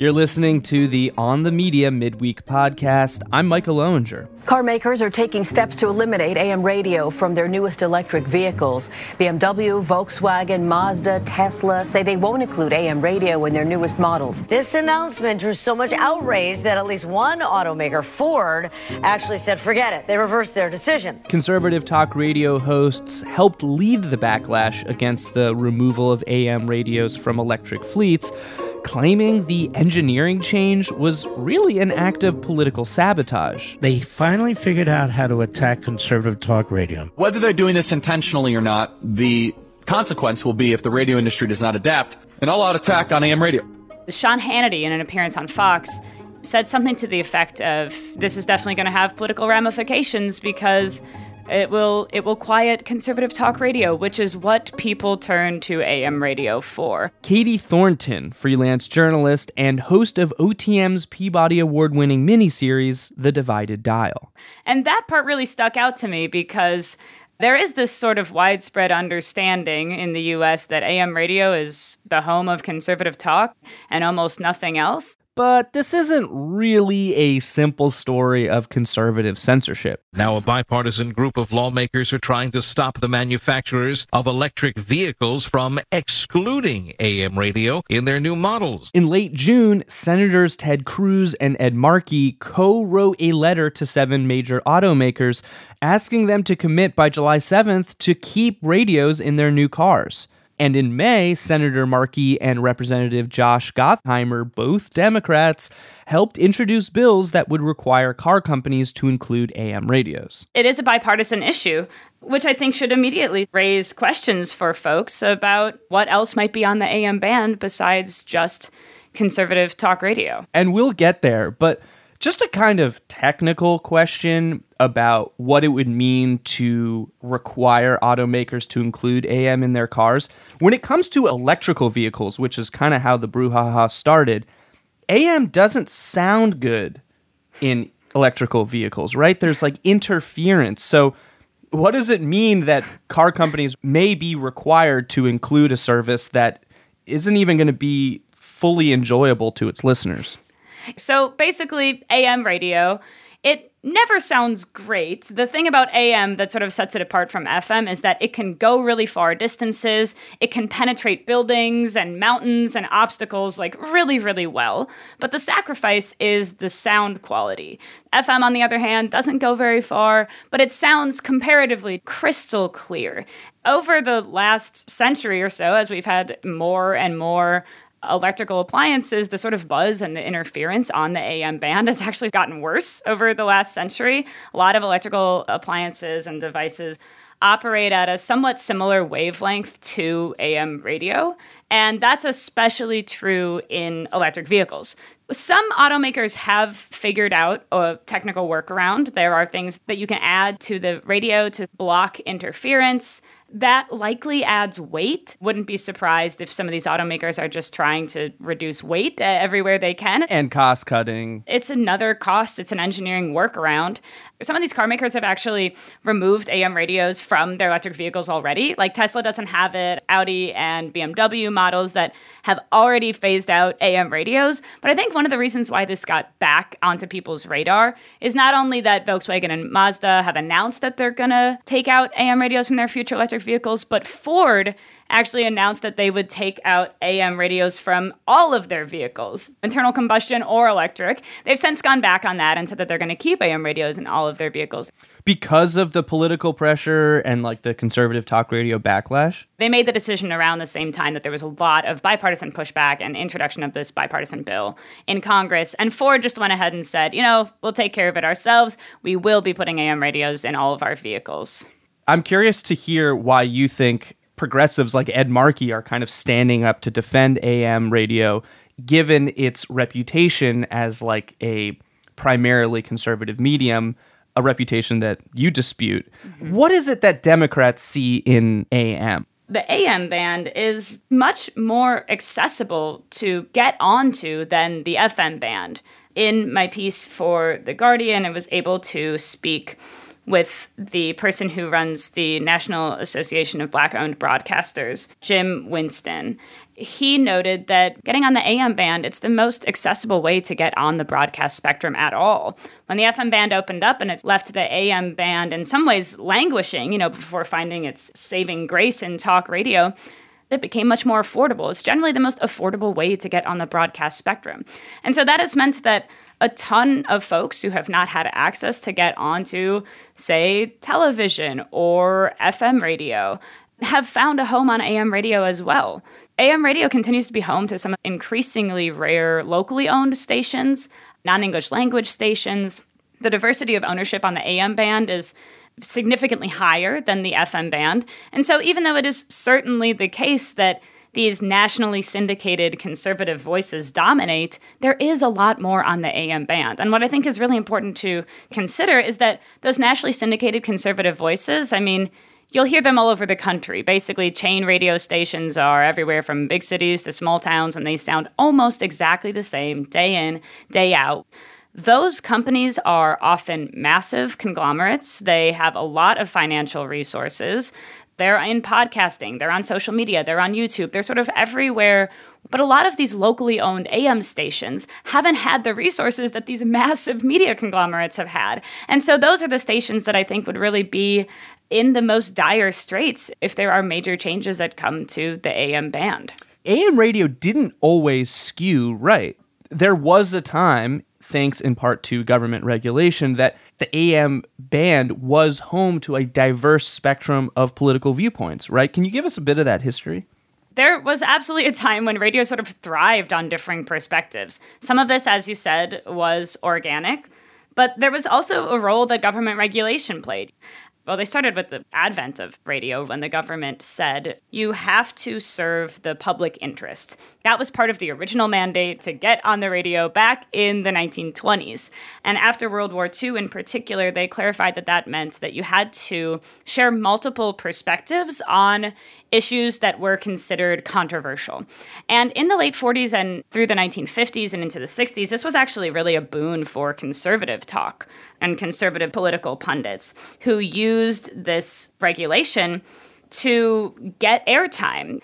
You're listening to the On the Media Midweek podcast. I'm Micah Loewinger. Car makers are taking steps to eliminate AM radio from their newest electric vehicles. BMW, Volkswagen, Mazda, Tesla say they won't include AM radio in their newest models. This announcement drew so much outrage that at least one automaker, Ford, actually said, forget it. They reversed their decision. Conservative talk radio hosts helped lead the backlash against the removal of AM radios from electric fleets claiming the engineering change was really an act of political sabotage. They finally figured out how to attack conservative talk radio. Whether they're doing this intentionally or not, the consequence will be if the radio industry does not adapt, an all out attack on AM radio. Sean Hannity, in an appearance on Fox, said something to the effect of this is definitely going to have political ramifications because it will it will quiet conservative talk radio, which is what people turn to AM radio for. Katie Thornton, freelance journalist and host of OTM's Peabody Award-winning miniseries The Divided Dial. And that part really stuck out to me because there is this sort of widespread understanding in the US that AM radio is the home of conservative talk and almost nothing else. But this isn't really a simple story of conservative censorship. Now, a bipartisan group of lawmakers are trying to stop the manufacturers of electric vehicles from excluding AM radio in their new models. In late June, Senators Ted Cruz and Ed Markey co wrote a letter to seven major automakers asking them to commit by July 7th to keep radios in their new cars. And in May, Senator Markey and Representative Josh Gottheimer, both Democrats, helped introduce bills that would require car companies to include AM radios. It is a bipartisan issue, which I think should immediately raise questions for folks about what else might be on the AM band besides just conservative talk radio. And we'll get there, but just a kind of technical question about what it would mean to require automakers to include AM in their cars. When it comes to electrical vehicles, which is kind of how the brouhaha started, AM doesn't sound good in electrical vehicles, right? There's like interference. So, what does it mean that car companies may be required to include a service that isn't even going to be fully enjoyable to its listeners? So basically, AM radio, it never sounds great. The thing about AM that sort of sets it apart from FM is that it can go really far distances, it can penetrate buildings and mountains and obstacles like really, really well. But the sacrifice is the sound quality. FM, on the other hand, doesn't go very far, but it sounds comparatively crystal clear. Over the last century or so, as we've had more and more electrical appliances, the sort of buzz and the interference on the AM band has actually gotten worse over the last century. A lot of electrical appliances and devices operate at a somewhat similar wavelength to AM radio. And that's especially true in electric vehicles. Some automakers have figured out a technical workaround. There are things that you can add to the radio to block interference. That likely adds weight. Wouldn't be surprised if some of these automakers are just trying to reduce weight uh, everywhere they can. And cost cutting. It's another cost, it's an engineering workaround. Some of these car makers have actually removed AM radios from their electric vehicles already. Like Tesla doesn't have it, Audi and BMW models that have already phased out AM radios. But I think one of the reasons why this got back onto people's radar is not only that Volkswagen and Mazda have announced that they're going to take out AM radios from their future electric vehicles, but Ford actually announced that they would take out AM radios from all of their vehicles, internal combustion or electric. They've since gone back on that and said that they're going to keep AM radios in all of their vehicles. Because of the political pressure and like the conservative talk radio backlash? They made the decision around the same time that there was a lot of bipartisan pushback and introduction of this bipartisan bill in Congress. And Ford just went ahead and said, you know, we'll take care of it ourselves. We will be putting AM radios in all of our vehicles. I'm curious to hear why you think progressives like Ed Markey are kind of standing up to defend AM radio, given its reputation as like a primarily conservative medium, a reputation that you dispute. Mm-hmm. What is it that Democrats see in AM? the AM band is much more accessible to get onto than the FM band. In my piece for The Guardian, I was able to speak with the person who runs the National Association of Black owned Broadcasters, Jim Winston. He noted that getting on the AM band, it's the most accessible way to get on the broadcast spectrum at all. When the FM band opened up and it's left the AM band in some ways languishing, you know, before finding its saving grace in talk radio, it became much more affordable. It's generally the most affordable way to get on the broadcast spectrum. And so that has meant that a ton of folks who have not had access to get onto, say, television or FM radio have found a home on AM radio as well. AM radio continues to be home to some increasingly rare locally owned stations, non English language stations. The diversity of ownership on the AM band is significantly higher than the FM band. And so, even though it is certainly the case that these nationally syndicated conservative voices dominate, there is a lot more on the AM band. And what I think is really important to consider is that those nationally syndicated conservative voices, I mean, you'll hear them all over the country. Basically, chain radio stations are everywhere from big cities to small towns, and they sound almost exactly the same day in, day out. Those companies are often massive conglomerates. They have a lot of financial resources. They're in podcasting, they're on social media, they're on YouTube, they're sort of everywhere. But a lot of these locally owned AM stations haven't had the resources that these massive media conglomerates have had. And so those are the stations that I think would really be in the most dire straits if there are major changes that come to the AM band. AM radio didn't always skew right. There was a time, thanks in part to government regulation, that the AM band was home to a diverse spectrum of political viewpoints, right? Can you give us a bit of that history? There was absolutely a time when radio sort of thrived on differing perspectives. Some of this, as you said, was organic, but there was also a role that government regulation played. Well, they started with the advent of radio when the government said you have to serve the public interest. That was part of the original mandate to get on the radio back in the 1920s. And after World War II, in particular, they clarified that that meant that you had to share multiple perspectives on issues that were considered controversial. And in the late 40s and through the 1950s and into the 60s, this was actually really a boon for conservative talk and conservative political pundits who used this regulation to get airtime.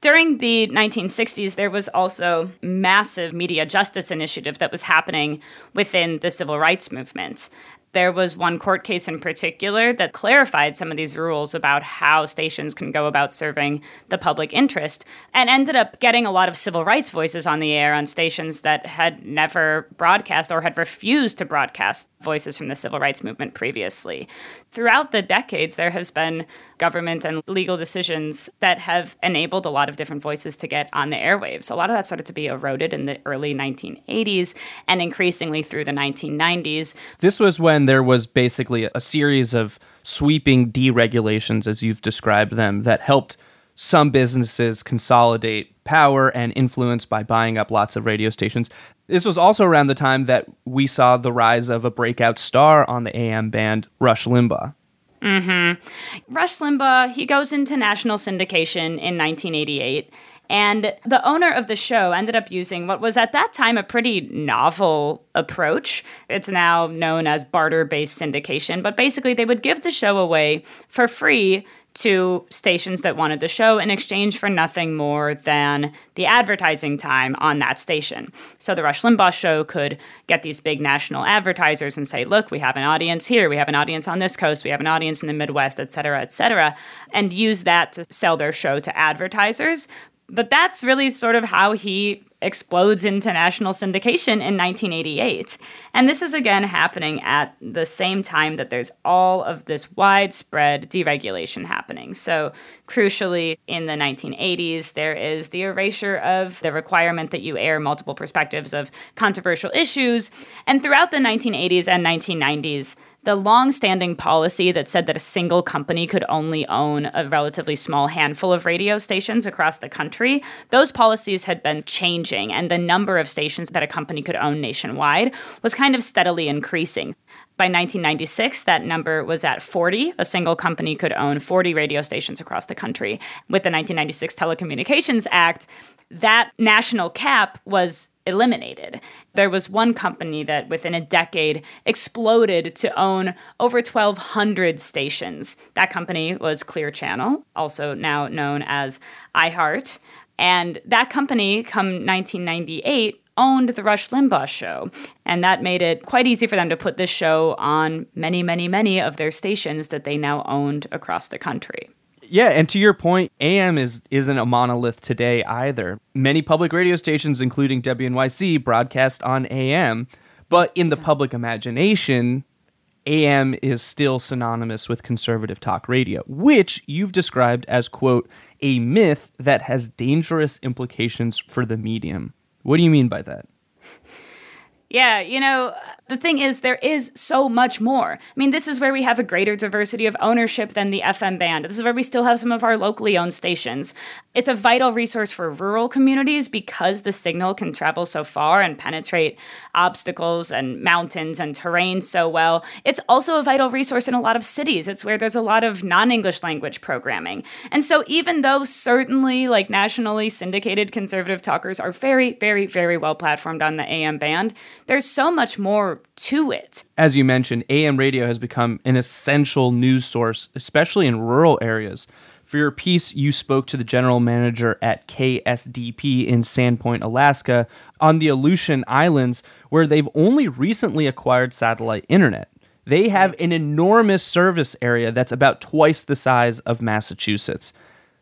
During the 1960s, there was also massive media justice initiative that was happening within the civil rights movement. There was one court case in particular that clarified some of these rules about how stations can go about serving the public interest and ended up getting a lot of civil rights voices on the air on stations that had never broadcast or had refused to broadcast voices from the civil rights movement previously. Throughout the decades, there has been government and legal decisions that have enabled a lot of different voices to get on the airwaves. A lot of that started to be eroded in the early 1980s and increasingly through the 1990s. This was when there was basically a series of sweeping deregulations, as you've described them, that helped some businesses consolidate power and influence by buying up lots of radio stations. This was also around the time that we saw the rise of a breakout star on the AM band, Rush Limbaugh. Mm-hmm. Rush Limbaugh, he goes into national syndication in 1988. And the owner of the show ended up using what was at that time a pretty novel approach. It's now known as barter based syndication, but basically they would give the show away for free to stations that wanted the show in exchange for nothing more than the advertising time on that station. So the Rush Limbaugh show could get these big national advertisers and say, look, we have an audience here, we have an audience on this coast, we have an audience in the Midwest, et cetera, et cetera, and use that to sell their show to advertisers. But that's really sort of how he explodes into national syndication in 1988. And this is again happening at the same time that there's all of this widespread deregulation happening. So, crucially, in the 1980s, there is the erasure of the requirement that you air multiple perspectives of controversial issues. And throughout the 1980s and 1990s, the long-standing policy that said that a single company could only own a relatively small handful of radio stations across the country, those policies had been changing and the number of stations that a company could own nationwide was kind of steadily increasing. By 1996, that number was at 40. A single company could own 40 radio stations across the country. With the 1996 Telecommunications Act, that national cap was eliminated. There was one company that within a decade exploded to own over 1,200 stations. That company was Clear Channel, also now known as iHeart. And that company, come 1998, owned the Rush Limbaugh show. And that made it quite easy for them to put this show on many, many, many of their stations that they now owned across the country. Yeah, and to your point, AM is isn't a monolith today either. Many public radio stations, including WNYC, broadcast on AM, but in the public imagination, AM is still synonymous with conservative talk radio, which you've described as quote a myth that has dangerous implications for the medium. What do you mean by that? Yeah, you know, the thing is, there is so much more. I mean, this is where we have a greater diversity of ownership than the FM band. This is where we still have some of our locally owned stations. It's a vital resource for rural communities because the signal can travel so far and penetrate obstacles and mountains and terrain so well. It's also a vital resource in a lot of cities. It's where there's a lot of non English language programming. And so, even though certainly like nationally syndicated conservative talkers are very, very, very well platformed on the AM band, there's so much more to it. As you mentioned, AM radio has become an essential news source, especially in rural areas. For your piece, you spoke to the general manager at KSDP in Sand Point, Alaska, on the Aleutian Islands, where they've only recently acquired satellite internet. They have an enormous service area that's about twice the size of Massachusetts.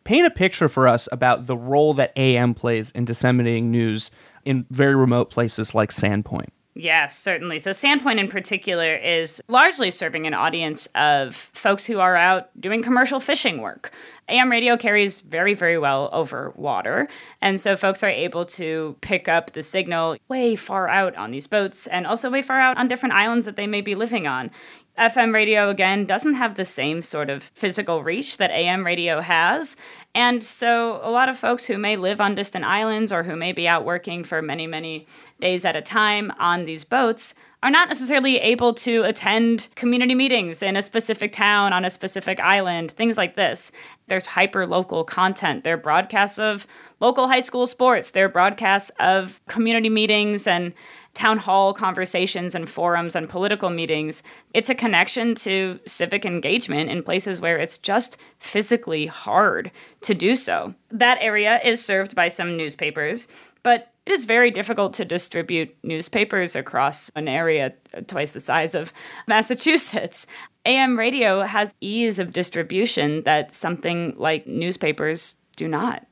Paint a picture for us about the role that AM plays in disseminating news in very remote places like Sand Point. Yes, certainly. So, Sand Point in particular is largely serving an audience of folks who are out doing commercial fishing work. AM radio carries very, very well over water. And so, folks are able to pick up the signal way far out on these boats and also way far out on different islands that they may be living on. FM radio, again, doesn't have the same sort of physical reach that AM radio has. And so, a lot of folks who may live on distant islands or who may be out working for many, many days at a time on these boats are not necessarily able to attend community meetings in a specific town on a specific island, things like this. There's hyper local content. There are broadcasts of local high school sports, there are broadcasts of community meetings and town hall conversations and forums and political meetings. It's a connection to civic engagement in places where it's just physically hard to do so. That area is served by some newspapers, but it is very difficult to distribute newspapers across an area twice the size of Massachusetts. AM radio has ease of distribution that something like newspapers do not.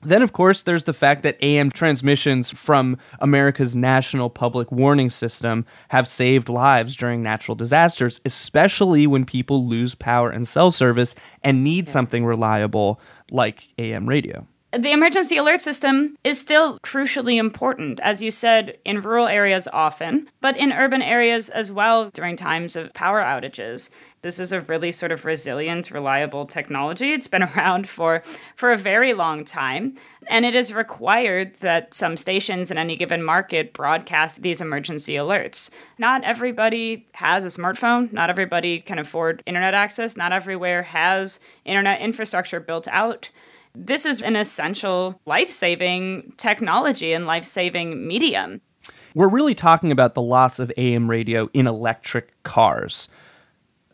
Then, of course, there's the fact that AM transmissions from America's National Public Warning System have saved lives during natural disasters, especially when people lose power and cell service and need something reliable like AM radio the emergency alert system is still crucially important, as you said, in rural areas often, but in urban areas as well during times of power outages. This is a really sort of resilient, reliable technology. It's been around for, for a very long time, and it is required that some stations in any given market broadcast these emergency alerts. Not everybody has a smartphone, not everybody can afford internet access, not everywhere has internet infrastructure built out this is an essential life saving technology and life saving medium. We're really talking about the loss of AM radio in electric cars.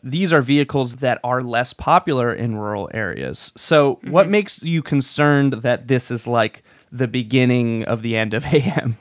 these are vehicles that are less popular in rural areas. So, Mm-hmm. what makes you concerned that this is like the beginning of the end of AM?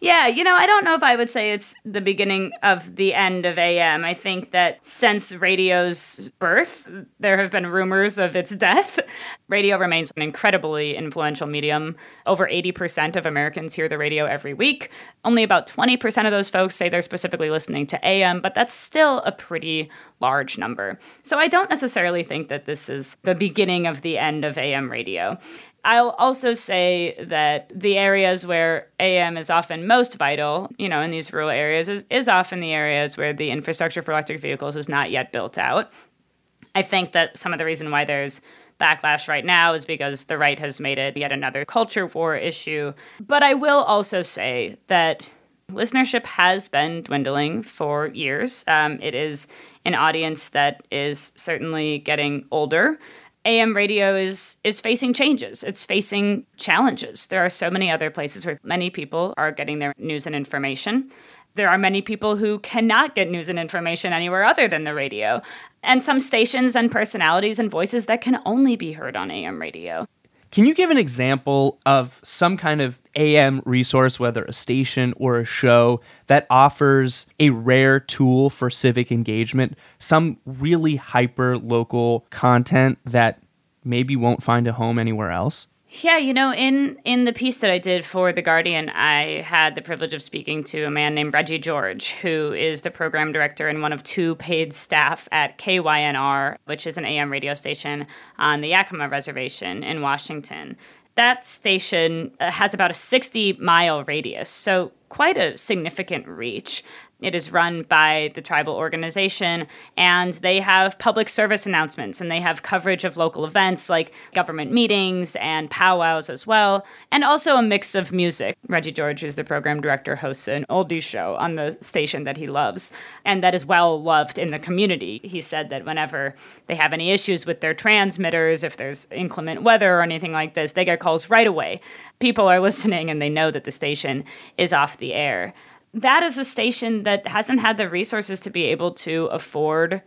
Yeah, you know, I don't know if I would say it's the beginning of the end of AM. I think that since radio's birth, there have been rumors of its death. Radio remains an incredibly influential medium. Over 80% of Americans hear the radio every week. Only about 20% of those folks say they're specifically listening to AM, but that's still a pretty large number. So I don't necessarily think that this is the beginning of the end of AM radio. I'll also say that the areas where AM is often most vital, you know, in these rural areas, is, is often the areas where the infrastructure for electric vehicles is not yet built out. I think that some of the reason why there's backlash right now is because the right has made it yet another culture war issue. But I will also say that listenership has been dwindling for years. Um, it is an audience that is certainly getting older. AM radio is is facing changes. It's facing challenges. There are so many other places where many people are getting their news and information. There are many people who cannot get news and information anywhere other than the radio. And some stations and personalities and voices that can only be heard on AM radio. Can you give an example of some kind of AM resource, whether a station or a show, that offers a rare tool for civic engagement? Some really hyper local content that maybe won't find a home anywhere else? Yeah, you know, in in the piece that I did for The Guardian, I had the privilege of speaking to a man named Reggie George, who is the program director and one of two paid staff at KYNR, which is an AM radio station on the Yakama Reservation in Washington. That station uh, has about a 60 mile radius, so quite a significant reach. It is run by the tribal organization, and they have public service announcements and they have coverage of local events like government meetings and powwows as well, and also a mix of music. Reggie George, who's the program director, hosts an oldies show on the station that he loves, and that is well loved in the community. He said that whenever they have any issues with their transmitters, if there's inclement weather or anything like this, they get calls right away. People are listening and they know that the station is off the air that is a station that hasn't had the resources to be able to afford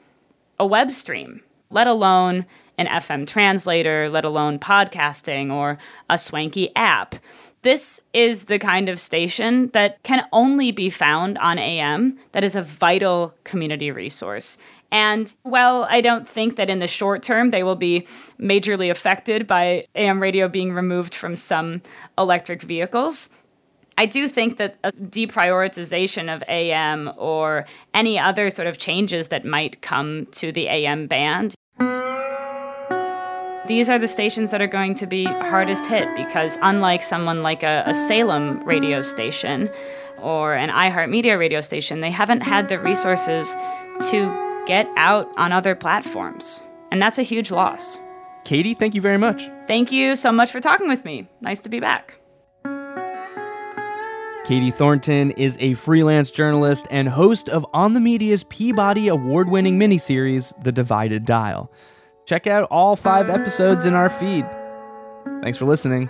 a web stream, let alone an FM translator, let alone podcasting or a swanky app. This is the kind of station that can only be found on AM that is a vital community resource. And while I don't think that in the short term they will be majorly affected by AM radio being removed from some electric vehicles, I do think that a deprioritization of AM or any other sort of changes that might come to the AM band. These are the stations that are going to be hardest hit because, unlike someone like a, a Salem radio station or an iHeartMedia radio station, they haven't had the resources to get out on other platforms. And that's a huge loss. Katie, thank you very much. Thank you so much for talking with me. Nice to be back. Katie Thornton is a freelance journalist and host of On the Media's Peabody award winning miniseries, The Divided Dial. Check out all five episodes in our feed. Thanks for listening.